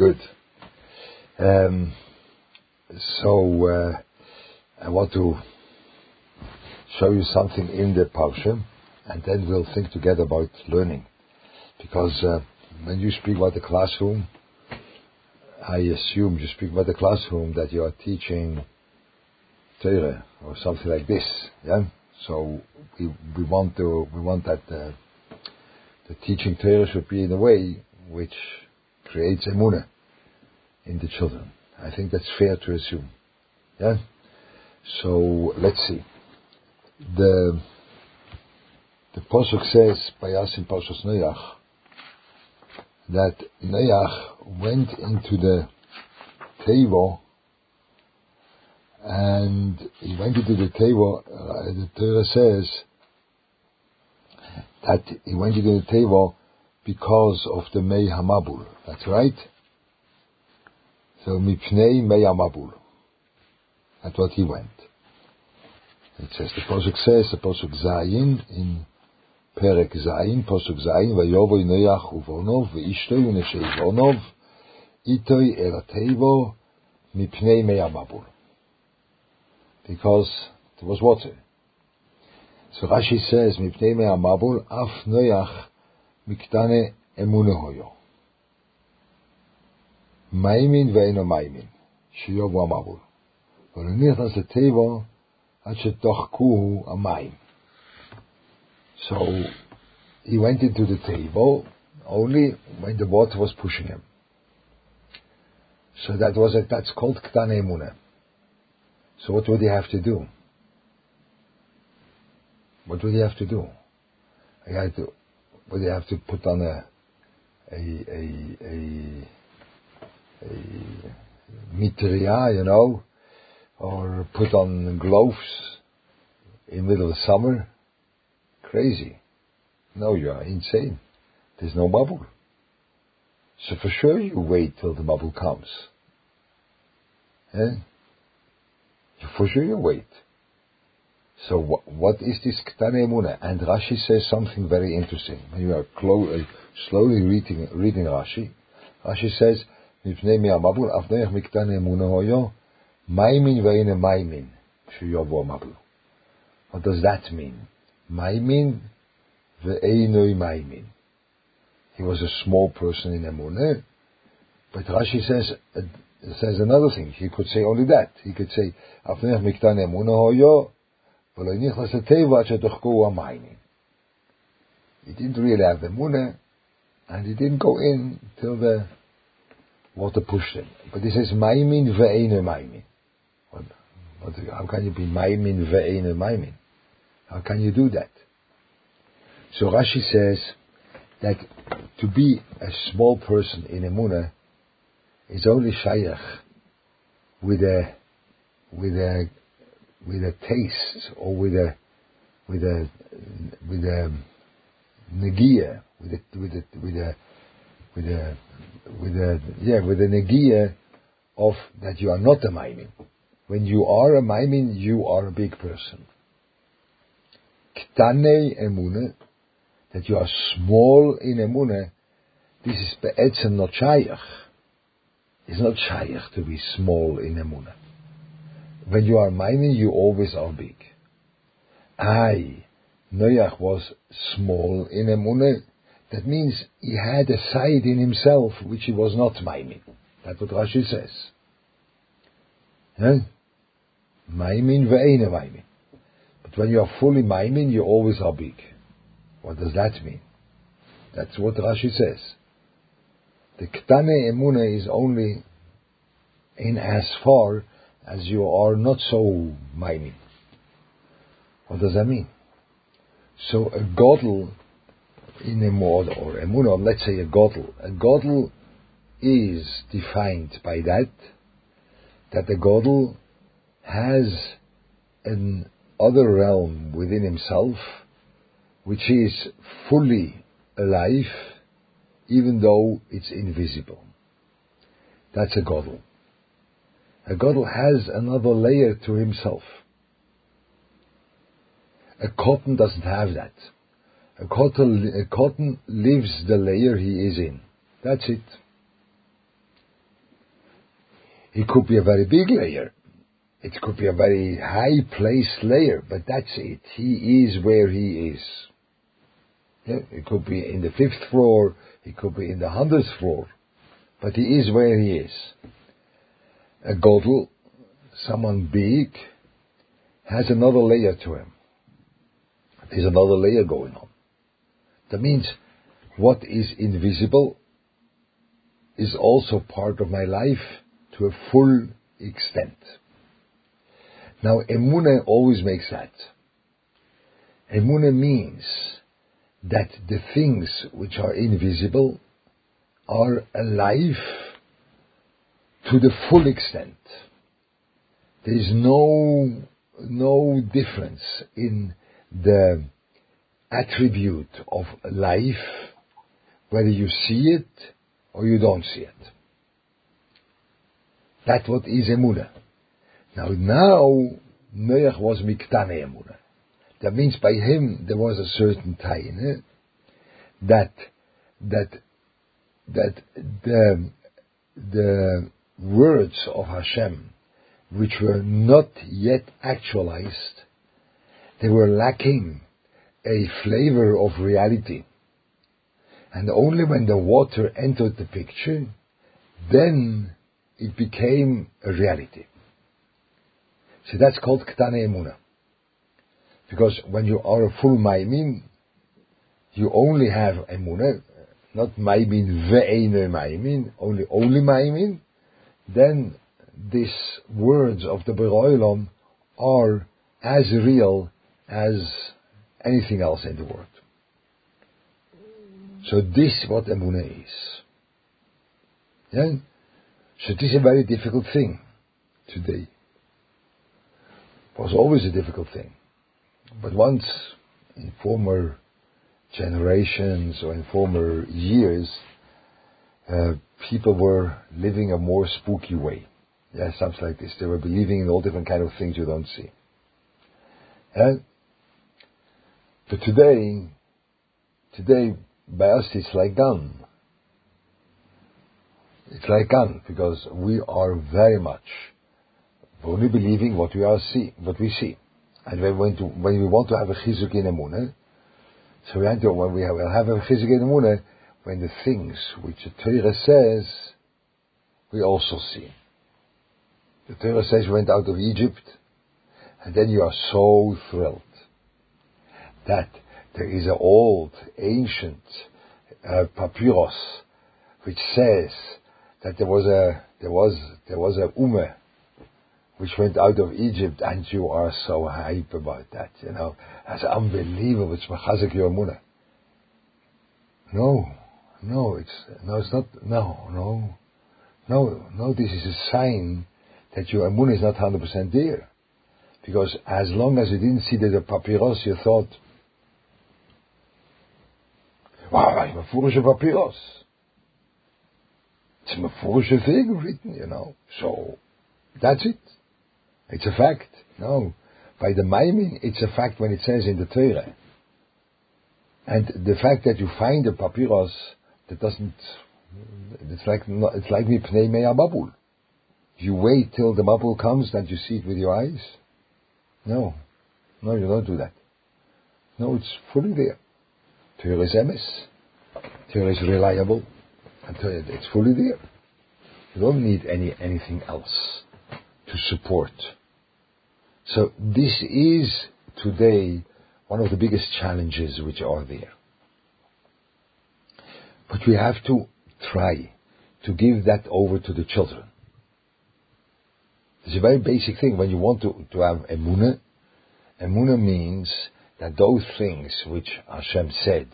Good. Um, so uh, I want to show you something in the Parsha, and then we'll think together about learning. Because uh, when you speak about the classroom, I assume you speak about the classroom that you are teaching Torah or something like this. Yeah. So we we want to we want that uh, the teaching Torah should be in a way which creates emunah in the children. I think that's fair to assume. Yeah. So let's see. The the pasuk says by us in Parshas Noach that Noach went into the Teva and he went into the Teva. Uh, the Torah says that he went into the Teva because of the Mei Hamabul. That's right. So Mipnei Mei Hamabul. That's what he went. It says the Pasuk says the Pasuk Zayin in Perek Zayin, Pasuk Zayin, Vayovoy Noach Uvonov, Veishtoi Uneshe Ivonov, Itoi Eratevo, Mipnei Mei Hamabul. Because there was water. So Rashi says, Mipnei Mei Hamabul, Af Noach Miktane Emunehoyo. Maimin ואינו מיימין, שיובו המבול. ולא נכנס לטבעו עד שתחכוהו המים. So he went into the Teva only when the water was pushing him. So that was a, that's called Ktane Emune. So what would he have to do? What would he have to do? He had to would he have to put on a a a a, a mitria, you know, or put on gloves in middle of summer? Crazy. No, you are insane. There's no mabul. So for sure you wait till the mabul comes. Eh? For sure you wait. So what, what is this Ktane Emuna? And Rashi says something very interesting. When you are clo- uh, slowly reading, reading Rashi, Rashi says, מפני מי המבול, אבנך מקטן אמונה הויו, מיימין ואינה מיימין, כשיובו המבול. What does that mean? Maimin ve'einoi maimin. He was a small person in Emunah, but Rashi says uh, says another thing. He could say only that. He could say, "Afnech miktan emunah hoyo, he didn't really have the munah, and he didn't go in till the water pushed him. But he says, Maimin ve'ene maimin. How can you be Maimin ve'ene maimin? How can you do that? So Rashi says that to be a small person in Emunah is only shayach with a with a with a taste or with a with a with a negia with a with a with a with a with a yeah with a negia of that you are not a maimin. When you are a maimin, you are a big person. Ktane emune, that you are small in emune, this is be'etzem not shayach. It's not shayach to be small in emune. When you are mining, you always are big. I, Noach was small in Emunah. That means he had a side in himself which he was not miming. That's what Rashi says. Miming ve'ene miming. But when you are fully miming, you always are big. What does that mean? That's what Rashi says. The Ktane Emuna is only in as far as you are not so mining. What does that mean? So a godel in a mod or a munah, let's say a godel. A godel is defined by that that the godel has an other realm within himself which is fully alive even though it's invisible. That's a godel. A Gadol has another layer to himself. A katan doesn't have that. A katan, a katan lives the layer he is in. That's it. He could be a very big layer. It could be a very high place layer, but that's it. He is where he is. Yeah, it could be in the fifth floor, it could be in the hundredth floor, but he is where he is. A godel, someone big, has another layer to him. There's another layer going on. That means what is invisible is also part of my life to a full extent. Now, emuna always makes that. Emuna means that the things which are invisible are alive to the full extent. There is no, no difference in the attribute of life, whether you see it or you don't see it. That's what is emuna. Now, now, Noach was miktane emuna. That means by him there was a certain time eh, that that that the the words of Hashem, which were not yet actualized, they were lacking a flavor of reality. And only when the water entered the picture, then it became a reality. So that's called Ktane Emuna. Because when you are a full Maimin, you only have Emuna, not Maimin ve'ene Maimin, only only Maimin, then these words of the Beroilom are as real as anything else in the world. So this is what Emuna is. Yeah? So this is a very difficult thing today. It was always a difficult thing. But once in former generations or in former years, uh, people were living a more spooky way. Yeah, something like this. They were believing in all different kind of things you don't see. Yeah? But today, today, by us it's like gone. It's like gone because we are very much only believing what we are see, what we see. And when to, when we want to have a chizuk in emunah, so we have to, when we have, have a chizuk in emunah, when the things which the Torah says, we also see. The Torah says we went out of Egypt, and then you are so thrilled that there is an old, ancient uh, papyrus which says that there was a there was there was a ummah which went out of Egypt, and you are so hype about that. You know, that's unbelievable. It's machazek your No, no, it's no, it's not. No, no, no, no. This is a sign that your emunah is not hundred percent there, because as long as you didn't see the papyrus, you thought Wow, I'm a foolish papyrus. It's a foolish thing written, you know. So, that's it. It's a fact. No. By the Maimin, it's a fact when it says in the Torah. And the fact that you find the papyrus that doesn't, it's like, it's like Mipnei Mea Babul. You wait till the mabul comes and you see it with your eyes. No. No, you don't do that. No, it's fully there. Torah is emes. Torah is reliable. It's fully there. You don't need any anything else to support. So this is today one of the biggest challenges which are there. But we have to try to give that over to the children. It's a very basic thing. When you want to, to have emuna, emuna means that those things which Hashem said,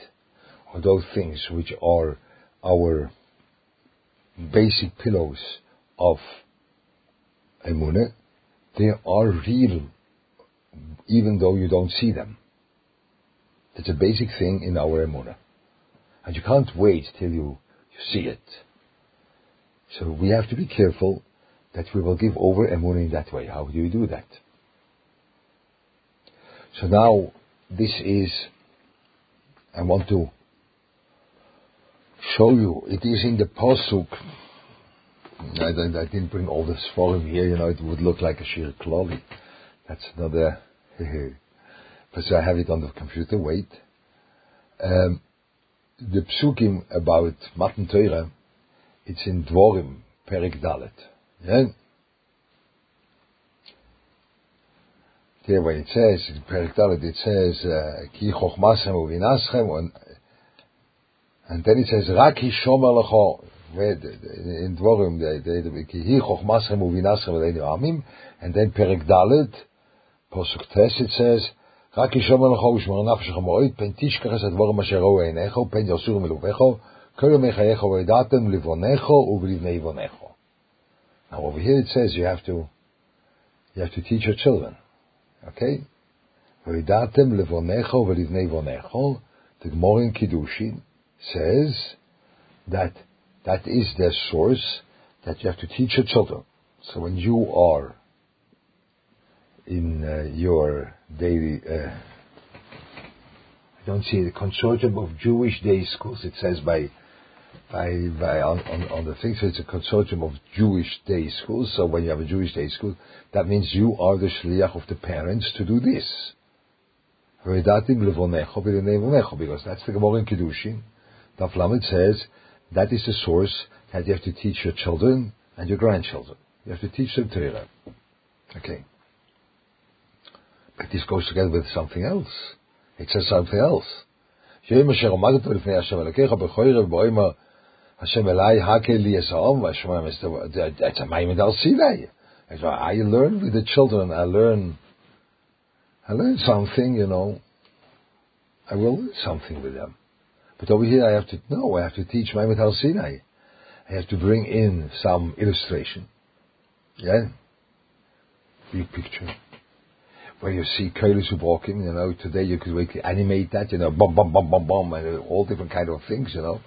or those things which are our basic pillows of Emunah, they are real, even though you don't see them. It's a basic thing in our Emunah. And you can't wait till you, you see it. So we have to be careful that we will give over Emunah in that way. How do you do that? So now this is, I want to show you, it is in the Pasuk, I, I, didn't bring all this him here, you know, it would look like a sheer kloli. That's not but so I have it on the computer, wait. Um, the psukim about Matan Torah, it's in Dvorim, Perik Dalet. Yeah? There when it says, in Perik Dalet, it says, uh, Ki chochmasem uvinaschem, and then it says, Raki shomer lecho, in Dvorim, Ki hi chochmasem uvinaschem and then Perik Dalet, Posuk Tes, it says, רק ישמר לך ושמר נפשך מאוד, פן תשכח את הדברים אשר ראו עיניך, ופן יסורו מלובך, כל ימי חייך וידעתם לבונך ולבני בונך. Now over here it says you have to, you have to teach your children. Okay? וידעתם לבונך ולבני בונך. The Gemara in Kiddushin says that that is the source that you have to teach your children. So when you are in uh, your daily. Uh, I don't see the consortium of Jewish day schools. It says by by, by on, on, on the thing, so it's a consortium of Jewish day schools. So when you have a Jewish day school, that means you are the shliach of the parents to do this. Because that's the Gemara in Kiddushin. Lamed says that is the source that you have to teach your children and your grandchildren. You have to teach them Torah. Okay. This goes together with something else. It says something else. Hashem Elai Hakel Yisrael That's a Maimed Al Sinai. I learn with the children. I learn. I learn something. You know. I will learn something with them. But over here, I have to no. I have to teach Al Sinai. I have to bring in some illustration. Yeah. Big picture where you see Kailis walking, you know, today you could really animate that, you know, bum, bum, bum, bum, bum, and all different kind of things, you know.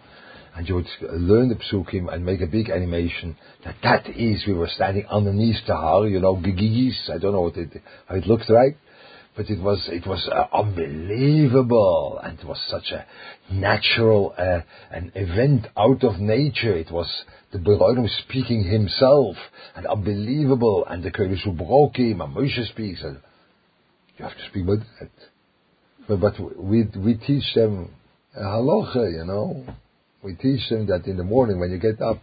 And you would learn the psukim and make a big animation that that is, we were standing underneath the har, you know, gigigis, I don't know what it, how it looked like, but it was, it was uh, unbelievable, and it was such a natural, uh, an event out of nature, it was the Beronim speaking himself, and unbelievable, and the Kailis broke him, and Moshe speaks, and you have to speak about that. But, but we, we teach them halacha, you know. We teach them that in the morning when you get up,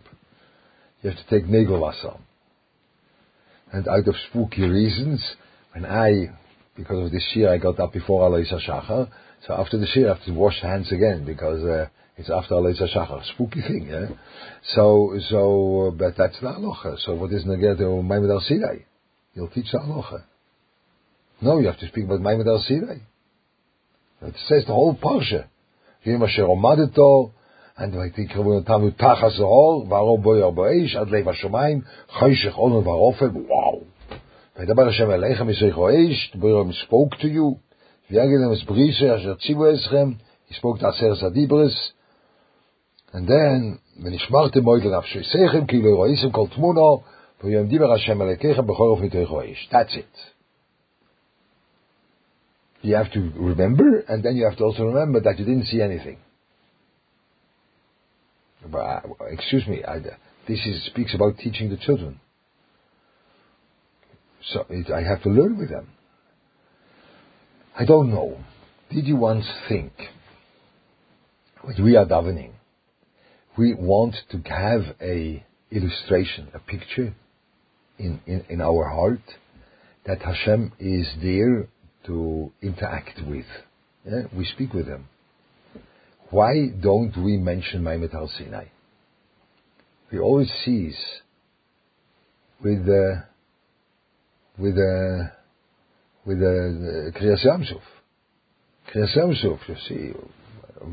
you have to take negolasam. And out of spooky reasons, when I, because of this year, I got up before Alois Shachar, so after the year I have to wash hands again because uh, it's after Alois Shachar. Spooky thing, yeah? So, so, but that's the halacha. So what is to Maimed al? You'll teach the halacha. No, you have to speak about Maimad al Sinai. It says the whole parsha. Yom asher omadeto, and ויקראו אותנו תחת זהור, וערו בו ירבו אש, עד לב השמיים, חושך עולן וערופל, וואו. וידבר השם אליכם יזריחו אש, דברו spoke to you, ויגיד להם את בריסה אשר ציוו אצלכם, he spoke to עשרת הדיברס, and then, ונשמרתם מועד לנפשי כי לא ראיתם כל תמונו, ויום דיבר השם אליכם בכל אופן תריחו אש. That's it you have to remember, and then you have to also remember that you didn't see anything. But, uh, excuse me, I, this is, speaks about teaching the children. So it, I have to learn with them. I don't know. Did you once think, when we are davening, we want to have a illustration, a picture in, in, in our heart that Hashem is there to interact with. Yeah? We speak with them. Why don't we mention Maimet Har Sinai? We always cease with the with the with the Kriyas Yamsuf. Kriyas Yamsuf, you see,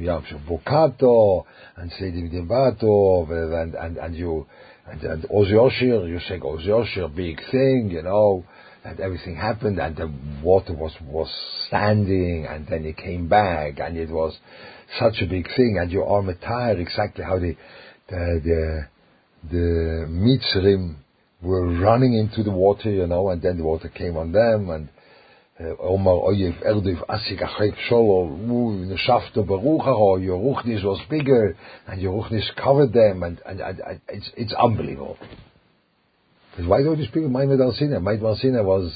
Yamsuf Bokato and Seidim Dimbato and and and you and, and Oz Yoshir, you say Oz Yoshir, big thing, you know and everything happened and the water was, was standing and then it came back and it was such a big thing and you are tired exactly how the, the, the, the Mitzrim were running into the water, you know, and then the water came on them and uh, Omar Oyev Erdiv Asik Achek Sholo Neshafto Baruch your Ruchnis was bigger and your Ruchnis covered them and, and, and, and it's, it's unbelievable. But why don't you speak of Maimed Al Sinai? Maimed Al Sinai was,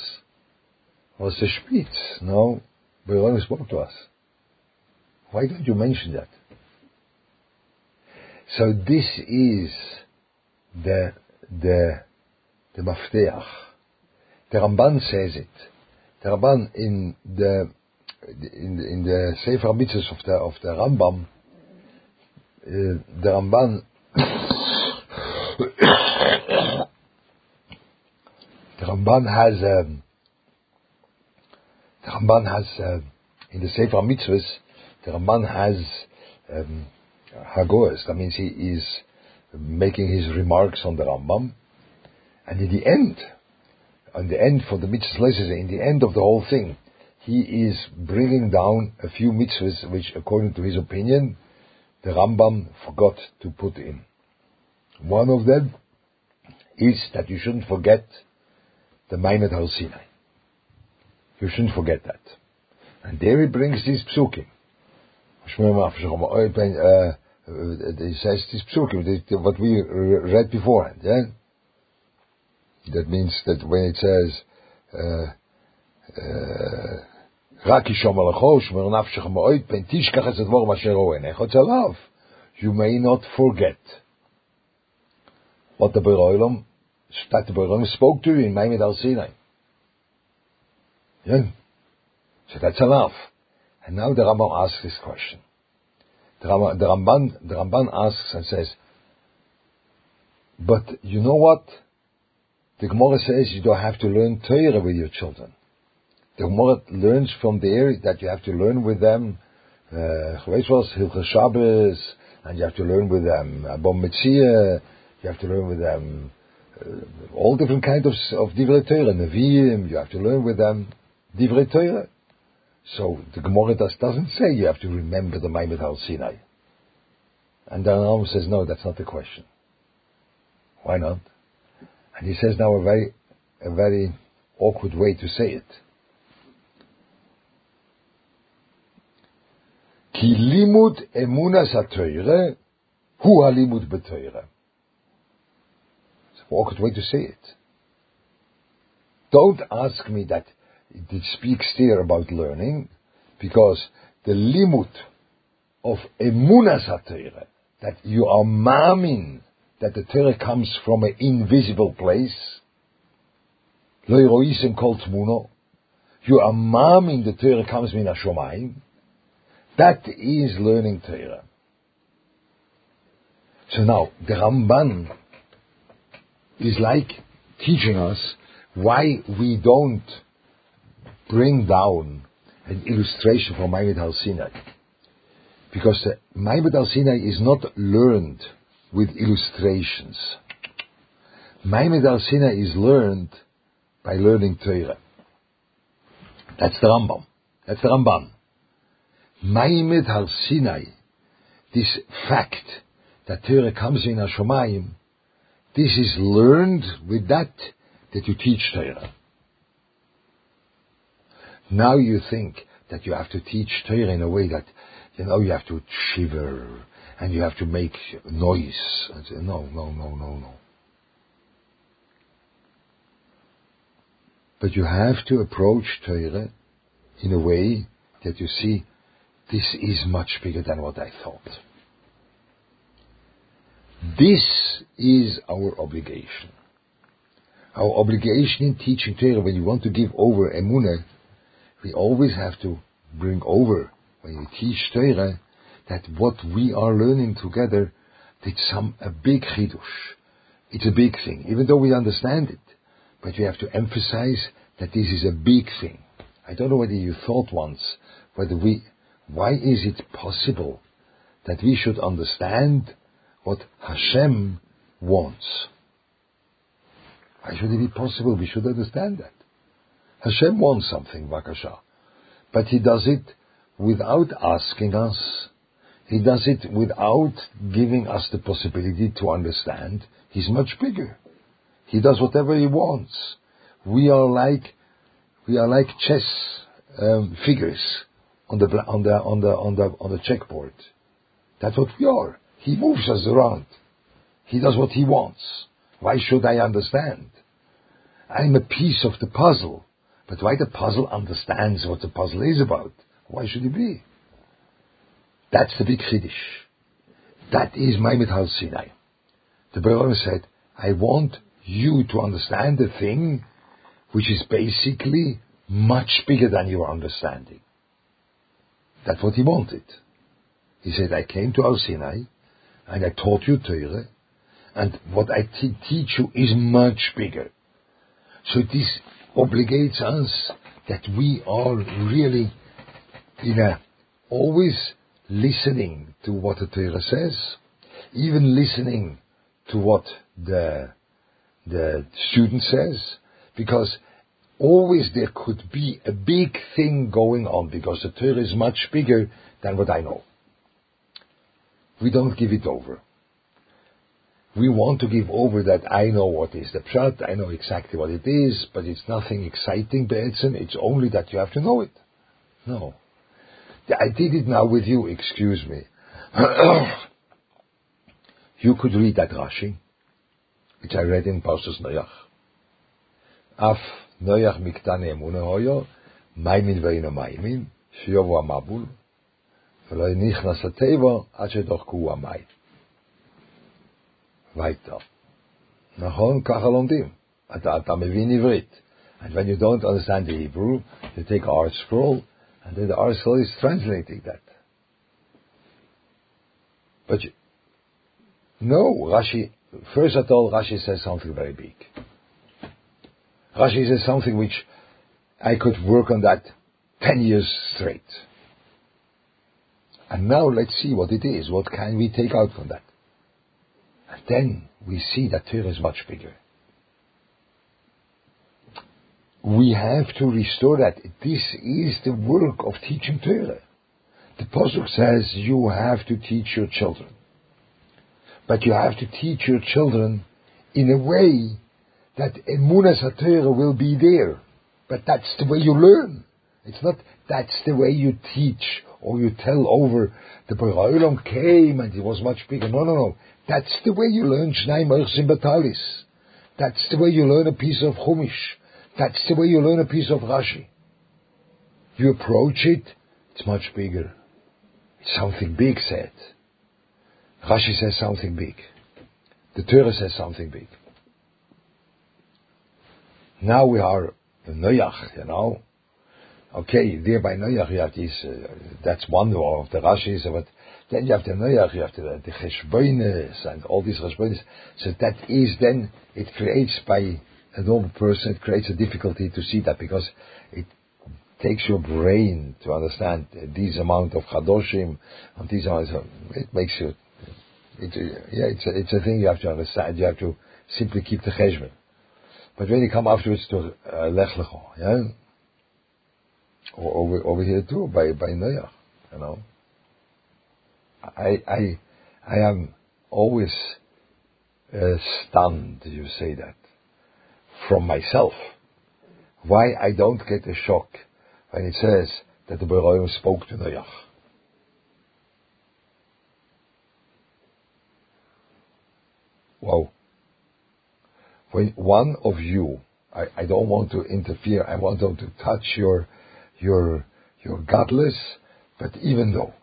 was the Spitz, no? Only spoke to us. Why don't you mention that? So this is the, the, the Mafteach. The Ramban says it. The Ramban in the, in the, in the Sefer Mitzvahs of the, of the Rambam, uh, the Ramban the Ramban has um, the Ramban has uh, in the Sefer Mitzvahs the Ramban has um, Hagoas. That means he is making his remarks on the Rambam, and in the end, on the end for the mitzvahs, in the end of the whole thing, he is bringing down a few mitzvahs which, according to his opinion, the Rambam forgot to put in. One of them is that you shouldn't forget the Maimed Har Sinai. You shouldn't forget that. And there he brings these psukim. Uh, he says these psukim, what we read beforehand, yeah? That means that when it says, רק ישום הלכו, שמר נפשך מאוד, פן תשכח את הדבור אשר רואה עיניך צלב. You may not forget what the Beroilam, that the Beroilam spoke to in Maimed Al Sinai. Yeah? So that's enough. And now the Rambam asks this question. The, Ramban, the, Ramban, asks and says, but you know what? The Gemara says you don't have to learn Torah with your children. The Gemara learns from there that you have to learn with them uh, Hilchas Shabbos, and you have to learn with them Abom Mitzia, you have to learn with them uh, Uh, all different kinds of, of Divrei Torah, Nevi'im, you have to learn with them Divrei Torah. So the Gemara does, doesn't say you have to remember the Maimed Al Sinai. And the Ramban says, no, that's not the question. Why not? And he says now a very, a very awkward way to say it. Ki limud emunas hu halimud It's a awkward way to say it. Don't ask me that it speaks there about learning, because the limit of emunas ha that you are mamin, that the Torah comes from an invisible place, lo yiroisen kol tmuno, you are mamin, the Torah comes min ha that is learning Torah. So now, the Ramban is like teaching us why we don't bring down an illustration from Maimed Har Sinai. Because the Maimed Har Sinai is not learned with illustrations. Maimed Har Sinai is learned by learning Torah. That's the Rambam. That's the Ramban. Maimed Har Sinai, this fact that Torah comes in Hashomayim, this is learned with that that you teach Torah. Now you think that you have to teach Torah in a way that, you know, you have to shiver and you have to make noise. No, no, no, no, no. But you have to approach Torah in a way that you see this is much bigger than what I thought. This is our obligation. Our obligation in teaching Torah, when you want to give over Emunah, we always have to bring over, when we teach Torah, that what we are learning together, it's some, a big chidush. It's a big thing, even though we understand it. But we have to emphasize that this is a big thing. I don't know whether you thought once whether we why is it possible that we should understand what Hashem wants? Why should it be possible we should understand that? Hashem wants something, Bakasha. But He does it without asking us. He does it without giving us the possibility to understand. He's much bigger. He does whatever He wants. We are like, we are like chess um, figures on the on the on the on the on the checkboard. That's what we are. He moves us around. He does what he wants. Why should I understand? I'm a piece of the puzzle. But why the puzzle understands what the puzzle is about? Why should it be? That's the big Chiddush. That is Maimed Har Sinai. The Baruch said, I want you to understand the thing which is basically much bigger than your understanding. That's what he wanted. He said, I came to Har Sinai and I taught you Torah and what I teach you is much bigger. So this obligates us that we are really in a always listening to what the Torah says, even listening to what the the student says, because always there could be a big thing going on because the Torah is much bigger than what I know we don't give it over. We want to give over that I know what is the pshat, I know exactly what it is, but it's nothing exciting, Be'etzim, it's only that you have to know it. No. I did it now with you, excuse me. you could read that Rashi, which I read in Parshas Noach. Af Noach miktane emunehoyo, maimin veino maimin, shiyovo amabul, ולא נכנס עד המים. נכון? ככה לומדים. אתה, אתה מבין עברית. And when you don't understand the Hebrew, you take our scroll, and then the ArtScroll is translating that. But you, no, Rashi, first of all, Rashi says something very big. Rashi says something which I could work on that 10 years straight. And now let's see what it is. What can we take out from that? And then we see that Torah is much bigger. We have to restore that. This is the work of teaching Torah. The Pasuk says you have to teach your children. But you have to teach your children in a way that Emunas HaTorah will be there. But that's the way you learn. It's not that's the way you teach or you tell over the Olam came and it was much bigger. No, no, no. That's the way you learn Shnai Merchim Batalis. That's the way you learn a piece of Chumash. That's the way you learn a piece of Rashi. You approach it, it's much bigger. It's something big said. Rashi says something big. The Torah says something big. Now we are in Noach, you know. Okay, there by Noach you have this, uh, that's one of the Rashis, but then you have the Noach, you have the, the Cheshbonis, and all these Cheshbonis. So that is then, it creates by a normal person, it creates a difficulty to see that because it takes your brain to understand this amount of Chadoshim, and these amount of, it makes you, it, yeah, it's a, it's a thing you have to understand, you have to simply keep the Cheshbon. But when you come afterwards to uh, Lech yeah, or over, over here too, by, by Noach, you know. I, I, I am always uh, stunned, you say that, from myself. Why I don't get a shock when it says that the Beroim spoke to Noach. Wow. When one of you, I, I don't want to interfere, I want them to touch your, your, your godless, but even though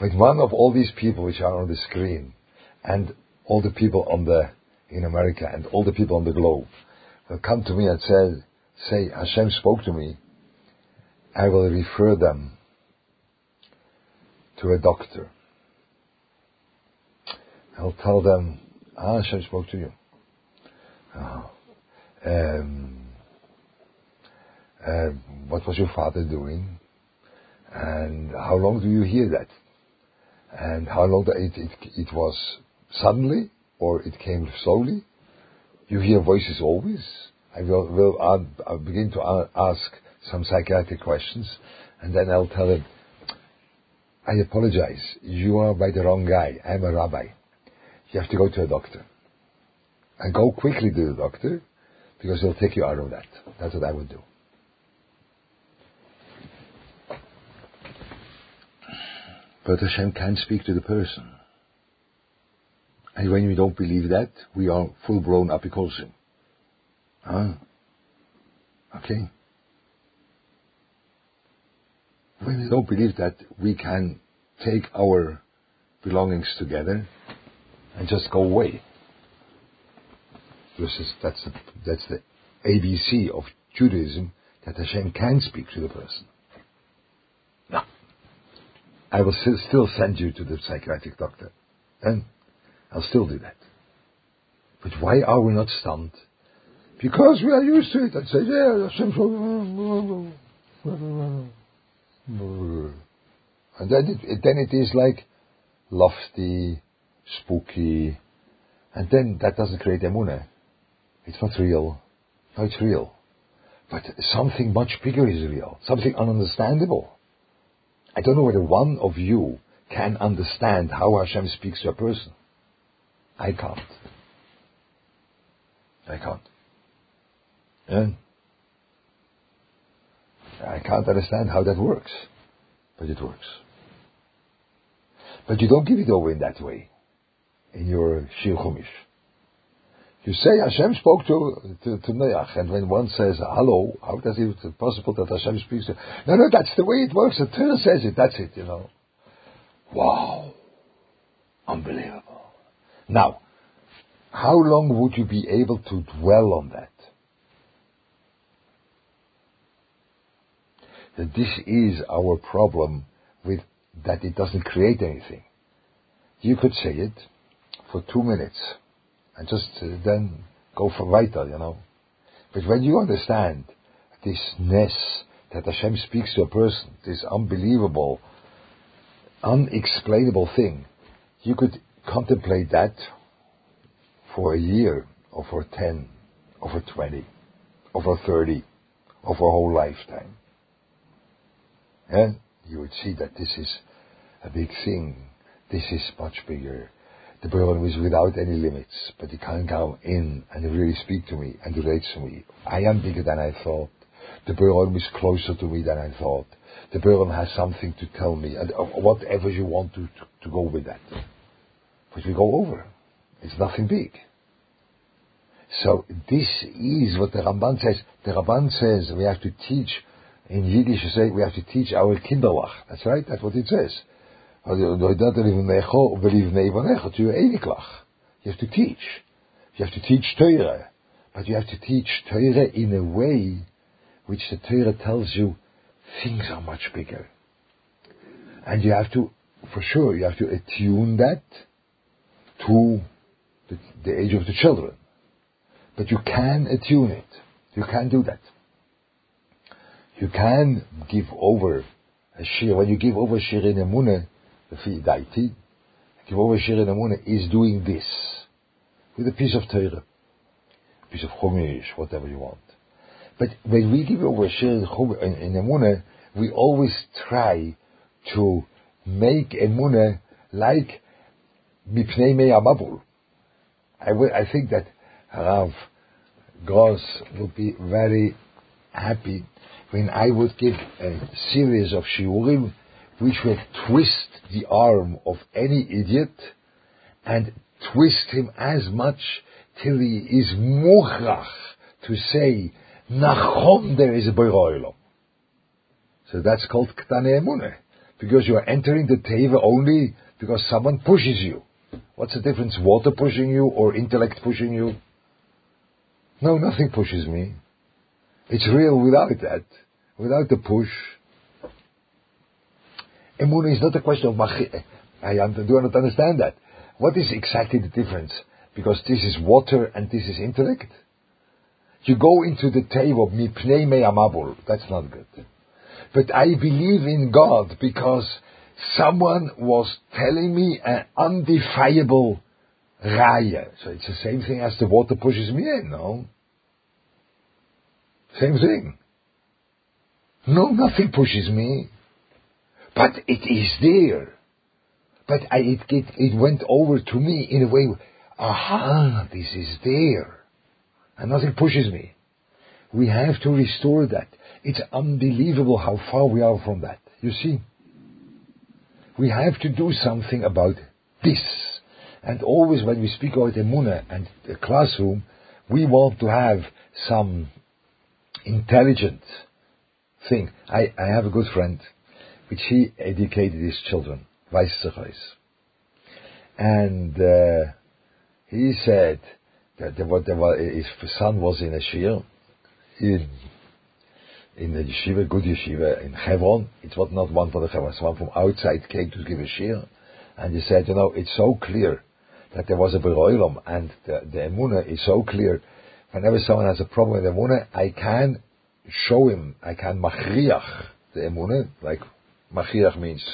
but one of all these people which are on the screen, and all the people on the in America, and all the people on the globe, will come to me and say, "Say Hashem spoke to me," I will refer them to a doctor. I'll tell them, ah, Hashem spoke to you. Oh. Um, uh, what was your father doing? And how long do you hear that? and how long it, it, it was suddenly or it came slowly. You hear voices always. I will, will I'll begin to ask some psychiatric questions, and then I'll tell him, I apologize, you are by the wrong guy. I'm a rabbi. You have to go to a doctor. And go quickly to the doctor, because he'll take you out of that. That's what I would do. But Hashem can speak to the person. And when we don't believe that, we are full-blown apikosim. Huh? Ah. Okay? When we don't believe that we can take our belongings together and just go away. This is, that's, the, that's the ABC of Judaism, that Hashem can speak to the person. I will still send you to the psychiatric doctor. And I'll still do that. But why are we not stunned? Because we are used to it and say, yeah, Hashem. And then it, then it is like lofty, spooky, and then that doesn't create emunah. It's not real. No, it's real. But something much bigger is real. Something ununderstandable. I don't know whether one of you can understand how Hashem speaks to a person. I can't. I can't. Yeah? I can't understand how that works. But it works. But you don't give it over in that way in your Shir Chumash. You say Hashem spoke to, to, to Noach, and when one says, hello, how does it possible that Hashem speaks to... No, no, that's the way it works. The Torah says it, that's it, you know. Wow. Unbelievable. Now, how long would you be able to dwell on that? That this is our problem with that it doesn't create anything. You could say it for two minutes and just then go for weiter, you know. But when you understand this ness that Hashem speaks to a person, this unbelievable, unexplainable thing, you could contemplate that for a year, or for 10, or for 20, or for 30, or for a whole lifetime. And you would see that this is a big thing. This is much bigger the Borough is without any limits, but he can come in and really speak to me and relate to me. I am bigger than I thought. The Borough is closer to me than I thought. The Borough has something to tell me, and uh, whatever you want to, to, to go with that. But we go over. It's nothing big. So this is what the Ramban says. The Ramban says we have to teach, in Yiddish you say we have to teach our kinderlach. That's right, that's what it says. You have to teach. You have to teach Torah. But you have to teach Torah in a way which the Torah tells you things are much bigger. And you have to, for sure, you have to attune that to the, the age of the children. But you can attune it. You can do that. You can give over a shir. When you give over shir in Emunah, lefi daiti, Kibor Shir Amuna is doing this with a piece of Torah, piece of Chumash, whatever you want. But when we give over Shir in Amuna, we always try to make Amuna like Mipnei Mei Amabul. I, I think that Rav Goss would be very happy when I would give a series of shiurim which would twist the arm of any idiot and twist him as much till he is muchrach to say, Nachom, there is a Boiroilom. So that's called Ktane Emuneh. Because you are entering the Teva only because someone pushes you. What's the difference, water pushing you or intellect pushing you? No, nothing pushes me. It's real without that. Without the push, Emunah is not a question of mach- I do not understand that. What is exactly the difference? Because this is water and this is intellect? You go into the Teva, mipnei me'amabul. That's not good. But I believe in God because someone was telling me an undefiable raya. So it's the same thing as the water pushes me in, no? Same thing. No, nothing pushes me. But it is there. But I, it, it, it went over to me in a way, aha, this is there. And nothing pushes me. We have to restore that. It's unbelievable how far we are from that. You see? We have to do something about this. And always when we speak about Emuna and the classroom, we want to have some intelligent thing. I, I have a good friend, which he educated his children, Weißzechais. And uh, he said that there was, there was, his son was in a shiur in in the yeshiva, good yeshiva in Hebron. It was not one from the Hebron, one from outside came to give a shiur, and he said, you know, it's so clear that there was a Borei Olam, and the, the emuna is so clear. Whenever someone has a problem with the emuna, I can show him, I can machriach the emuna, like machriach means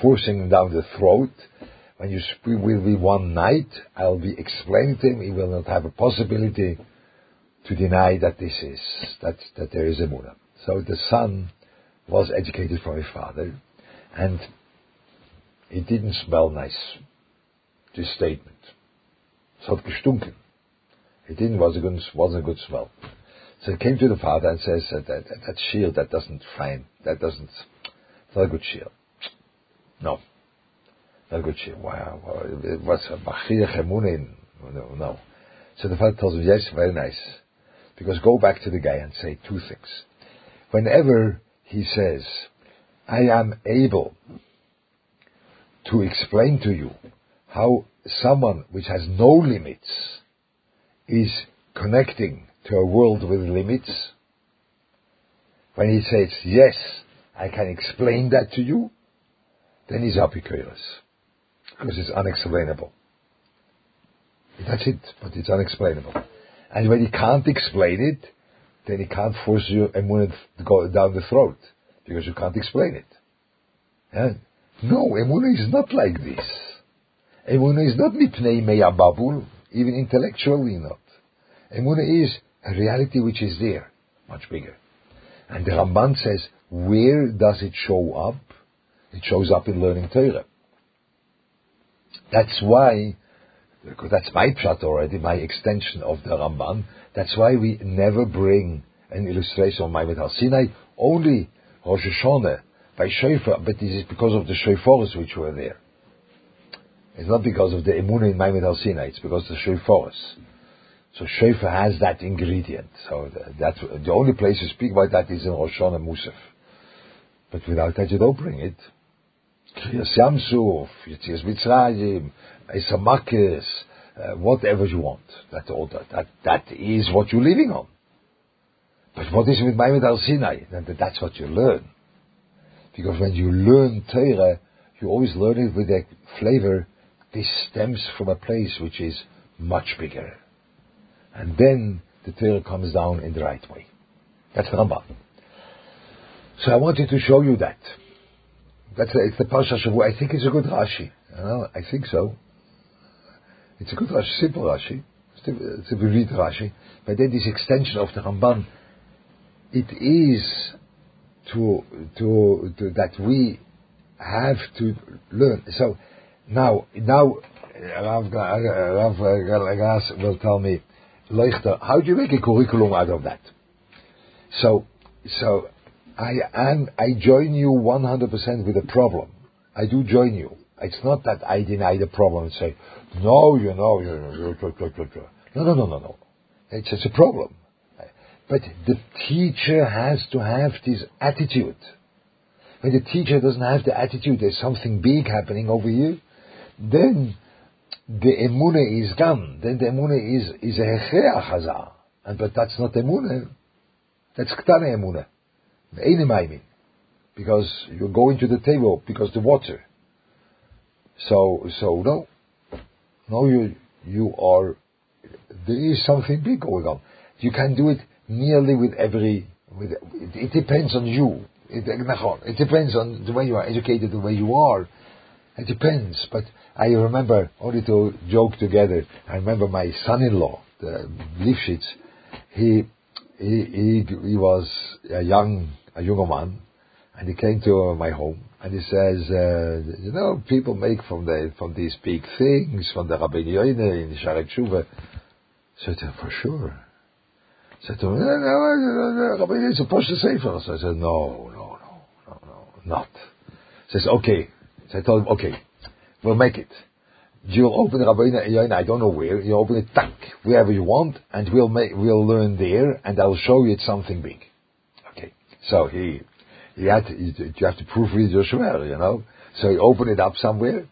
forcing down the throat. When you speak will be one night, I'll be explaining to him, he will not have a possibility to deny that this is, that, that there is emuna. So the son was educated from his father, and it didn't smell nice, this statement. So it gestunken. It didn't, was a good, wasn't a good smell. So he came to the father and says, that, that, that shield, that doesn't fine, that doesn't, not a good shield. No. Not a good shield. Wow. It was a machir chemunin. No. So the father tells him, yes, very nice. Because go back to the guy and say two things. Whenever he says, I am able to explain to you how someone which has no limits is connecting to a world with limits, when he says, yes, I can explain that to you, then he's apicurus. Because it's unexplainable. That's it, but it's unexplainable. And when he can't explain it, then he can't force you emunah to go down the throat because you can't explain it. Yeah? No, emunah is not like this. Emunah is not mipnei meyababul, even intellectually not. Emunah is a reality which is there, much bigger. And the Ramban says, where does it show up? It shows up in learning Torah. That's why because that's my pshat already, my extension of the Ramban. That's why we never bring an illustration of Ma'amad Har Sinai, only Rosh Hashanah by Shofar, but this is because of the Shofars which were there. It's not because of the Emunah in Ma'amad Har Sinai, it's because of the Shofars. So Shofar has that ingredient. So that's the only place you speak about that is in Rosh Hashanah Musaf. But without that you don't bring it. Kriyas Yamsuf, Yetzias Mitzrayim, Esamakis, uh, whatever you want. That all that, that that is what you're living on. But what is with Ma'amad Har Sinai? That's what you learn. Because when you learn Torah, you always learn it with a flavor. This stems from a place which is much bigger, and then the Torah comes down in the right way. That's the Ramban. So I wanted to show you that. That's a, it's the Parsha Shavua. I think it's a good Rashi. Know, I think so. It's a good Rashi, simple Rashi. It's a read Rashi. But then this extension of the Ramban, it is to, to, to that we have to learn. So now, now Rav, Rav Gas will tell me, Leuchter, how do you make a curriculum out of that? So, so I am, I join you 100% with the problem. I do join you. It's not that I deny the problem and say, no, you know, you know, no, no, no, no, no. It's, it's a problem. But the teacher has to have this attitude. When the teacher doesn't have the attitude, there's something big happening over here, then the emune is gone. Then the emune is, is a hecheach hazah. And, but that's not emune. That's ktane emune. Because you're going to the table because the water. So, so no. No, you, you are, there is something big going on. You can do it nearly with every, with, it, it depends on you. It, it depends on the way you are educated, the way you are. It depends. But I remember, only to joke together, I remember my son-in-law, the Lifshitz, he, he, he, he was a young, a younger man, and he came to my home, and he says, uh, you know, people make from the from these big things, from the Rabbeinu Yonah in Sha'arei Teshuvah. I said, for sure. I said to no, no, no, Rabbi it's a Sefer. So I said, no, no, no, no, no, not. He says, okay. So I told him, okay, we'll make it. you'll open Rabbeinu, I don't know where, you open it, tack, wherever you want, and we'll make, we'll learn there, and I'll show you it's something big. Okay. So he, he had to, you have to proofread your shver, you know. So he opened it up somewhere.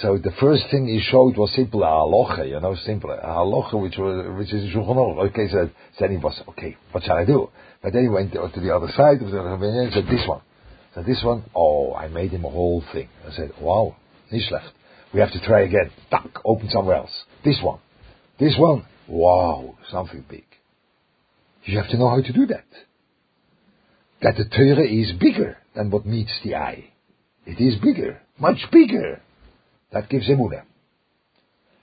So the first thing he showed was simple halacha, you know, simple halacha, which was, which is Shulchan Okay, so then he was, okay, what shall I do? But then he went to the other side of the Rabbeinu and said, this one. So this one, oh, I made him a whole thing. I said, wow, nicht left. We have to try again. Tuck, open somewhere else. This one. This one. Wow, something big. You have to know how to do that. That the Torah is bigger than what meets the eye. It is bigger, much bigger. That gives emunah.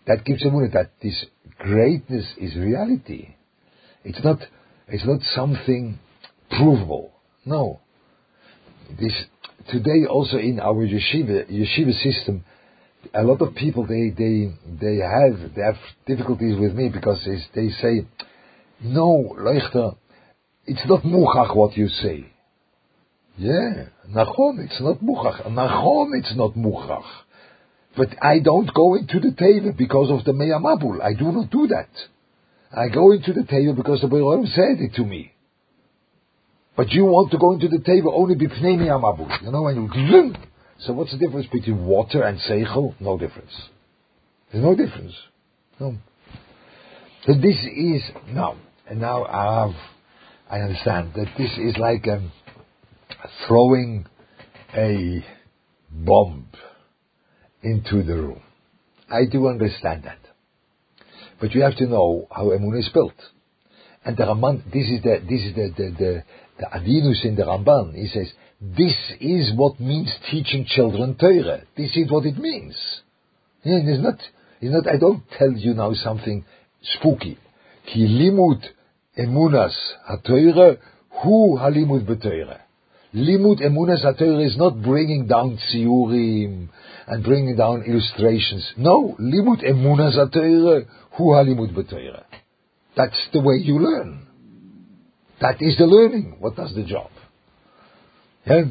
That gives emunah that this greatness is reality. It's not, it's not something provable. No. This, today also in our yeshiva, yeshiva system, a lot of people they they they have they have difficulties with me because they, say, no, Leuchter, it's not muchach what you say. Yeah, nachon, it's not muchach. Nachon, it's not muchach. But I don't go into the table because of the meyamabul. I do not do that. I go into the table because the Baruch said it to me. But you want to go into the table only b'pnei meyamabul. You know, and you so what's the difference between water and seichel? No difference. There's no difference. No. So this is now, and now I have, I understand that this is like um, throwing a bomb into the room. I do understand that. But you have to know how Emun is built. And the Ramban, this is the, this is the, the, the, the Adinus in the Ramban. He says, this is what means teaching children Torah. This is what it means. Yeah, it's not, it's not, I don't tell you now something spooky. Ki limud emunas ha-Torah, hu halimud b'Torah. Limud emunas ha-Torah is not bringing down tsiurim and bringing down illustrations. No, limud emunas ha-Torah, hu halimud b'Torah. That's the way you learn. That is the learning. What does the job? Yeah?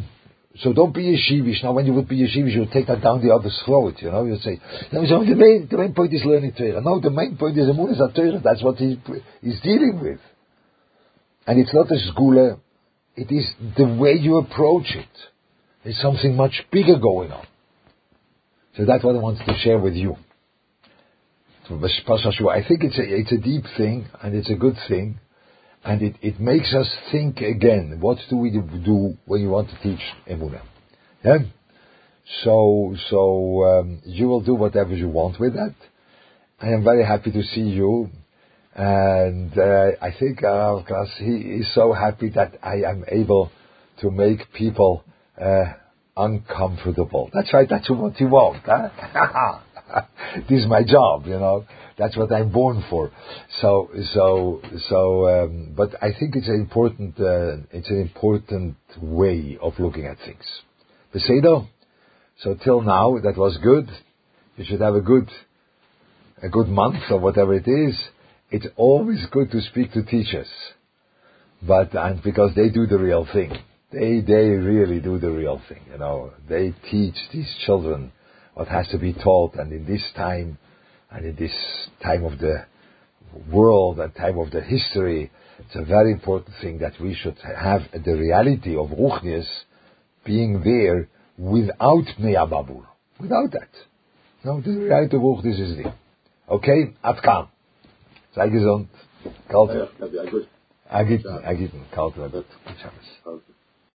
So don't be a sheevish. Now, when you would be a sheevish, you would take that down the other's throat. You know, you'd say, no, so the main, the main point is learning Torah. No, the main point is Emunas Torah. That's what he, he's dealing with. And it's not a schooler. It is the way you approach it. There's something much bigger going on. So that's what I wanted to share with you. I think it's a, it's a deep thing and it's a good thing and it, it makes us think again. What do we do when you want to teach Emunah? Yeah? So, so um, you will do whatever you want with that. I am very happy to see you, and uh, I think uh, because he is so happy that I am able to make people uh, uncomfortable. That's right. That's what you want. Huh? this is my job, you know. That's what I'm born for. So, so, so. Um, but I think it's an important, uh, it's an important way of looking at things. Beseder. So till now, that was good. You should have a good, a good month or whatever it is. It's always good to speak to teachers, but and because they do the real thing. They they really do the real thing. You know, they teach these children what has to be taught, and in this time, and in this time of the world and time of the history, it's a very important thing that we should have the reality of Ruchnius being there without Neababur. Without that. No, the reality of Ruchnius is there. Okay? Atkan. Sei gesund. Kalt. Ja, ja, gut. Agiten, Agiten. Kalt. Gut. Gut.